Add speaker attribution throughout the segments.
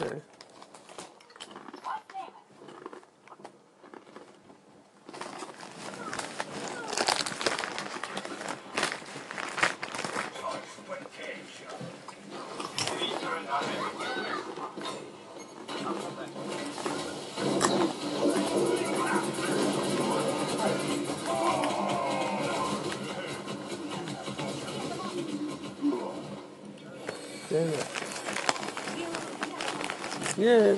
Speaker 1: Okay. Damn it. Yeah.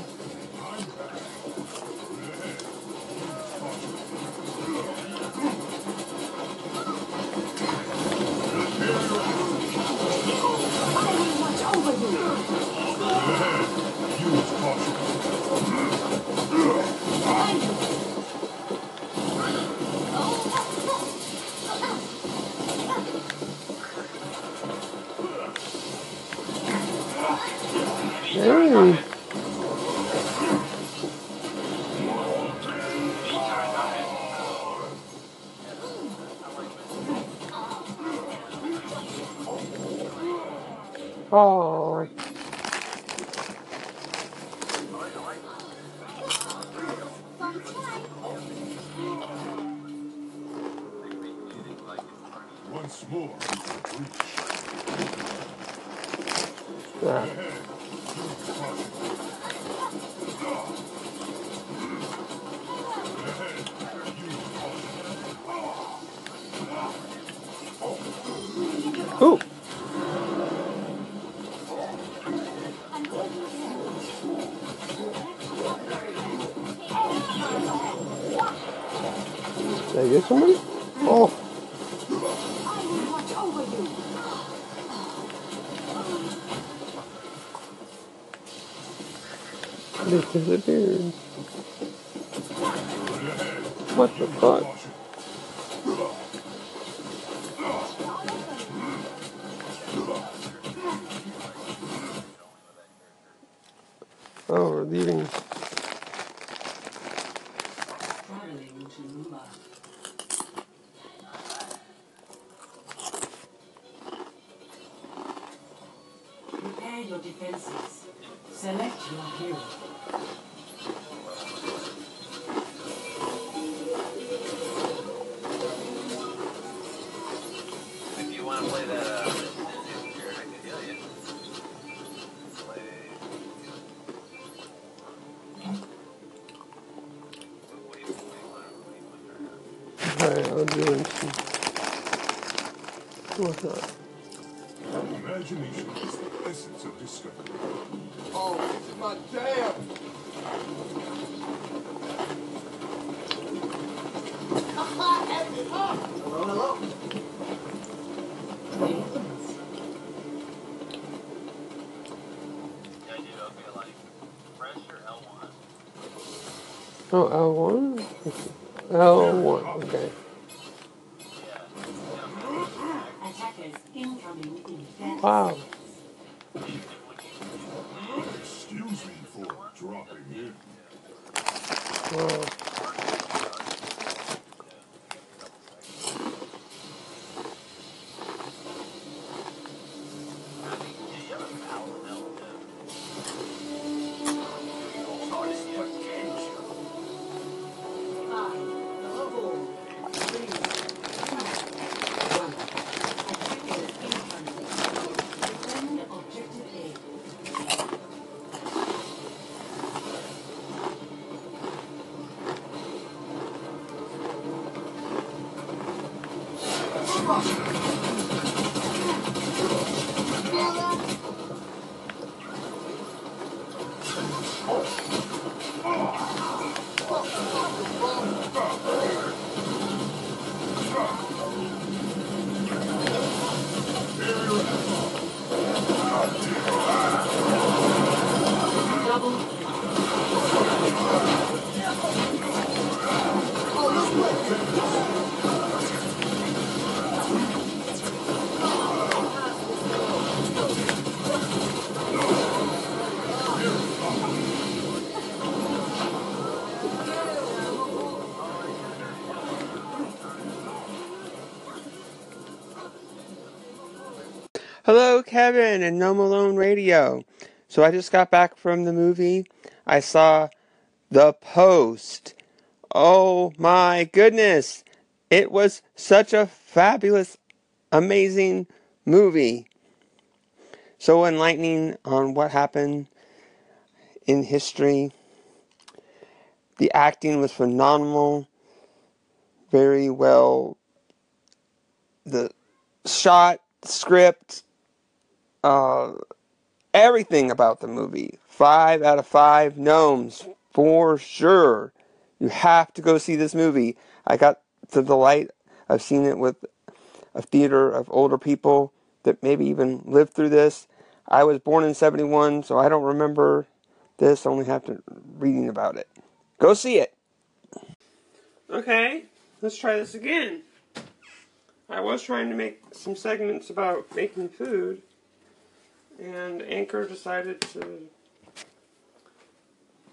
Speaker 1: Dang. Oh.
Speaker 2: Once more,
Speaker 1: Ah. Ooh. Did I get somebody? Oh. They disappeared. What the fuck? Oh, we're leaving.
Speaker 3: Your defenses. Select your hero.
Speaker 4: If you want to play that, uh, I can heal you. Play. What do you, what do you want? What do you want?
Speaker 1: Alright, I'll do instant. What's that?
Speaker 2: Imagination essence of discovery.
Speaker 5: Oh, my damn!
Speaker 3: Hello, hello.
Speaker 4: Yeah, dude, okay, like, press your L1.
Speaker 1: Oh, L1? L1, okay.
Speaker 4: Yeah.
Speaker 3: Attackers incoming in 10
Speaker 1: Wow.
Speaker 2: Excuse me for dropping in.
Speaker 1: Wow.
Speaker 3: か。
Speaker 1: Hello, Kevin and No Malone Radio. So I just got back from the movie. I saw The Post. Oh my goodness. It was such a fabulous, amazing movie. So enlightening on what happened in history. The acting was phenomenal. Very well. The shot, script, uh, everything about the movie. Five out of five gnomes for sure. You have to go see this movie. I got the delight of seeing it with a theater of older people that maybe even lived through this. I was born in 71, so I don't remember this, only have to reading about it. Go see it. Okay, let's try this again. I was trying to make some segments about making food, and Anchor decided to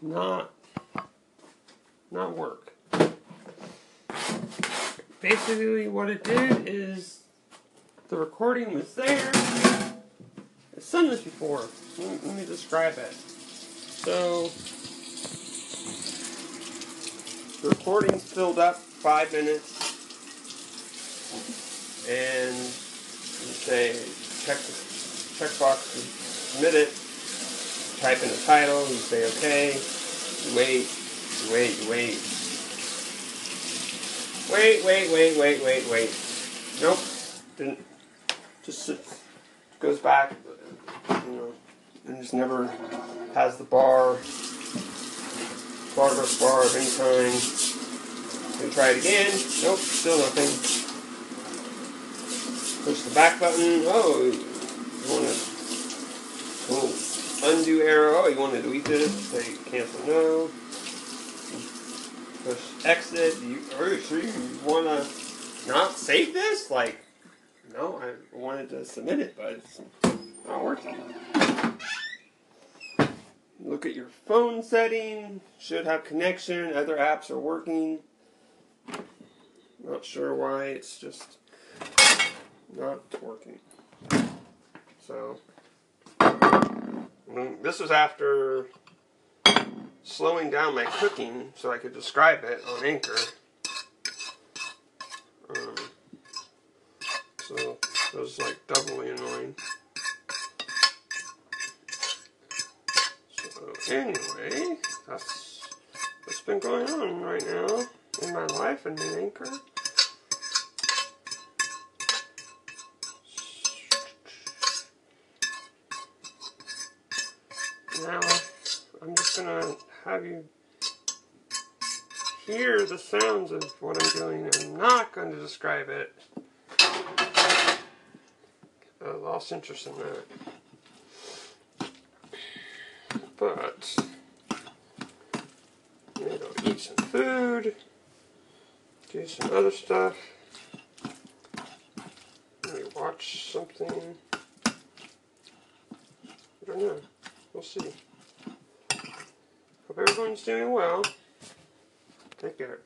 Speaker 1: not not work. Basically, what it did is the recording was there. I've done this before. Let me, describe it. So, the recording filled up five minutes, and you say check the checkbox to submit it. Type in the title. You say okay. You wait. You wait. You wait. Wait, wait, wait, wait, wait, wait. Nope. Didn't. Just goes back, you know, and just never has the bar, progress bar of any kind. Gonna try it again. Nope, still nothing. Push the back button. Oh, you want to little undo arrow. Oh, you want to delete this? Say cancel no. Push exit. You, are you you want to not save this? Like, no, I wanted to submit it, but it's not working. Look at your phone setting. Should have connection. Other apps are working. Not sure why. It's just not working. So, this was after slowing down my cooking so I could describe it on Anchor. Um, so it was like doubly annoying. So anyway, that's what's been going on right now in my life and in Anchor. Now, I'm just gonna have you hear the sounds of what I'm doing. I'm not going to describe it. I lost interest in that. But, eat some food, do some other stuff, maybe watch something. I don't know. We'll see. Hope everyone's doing well. Take care.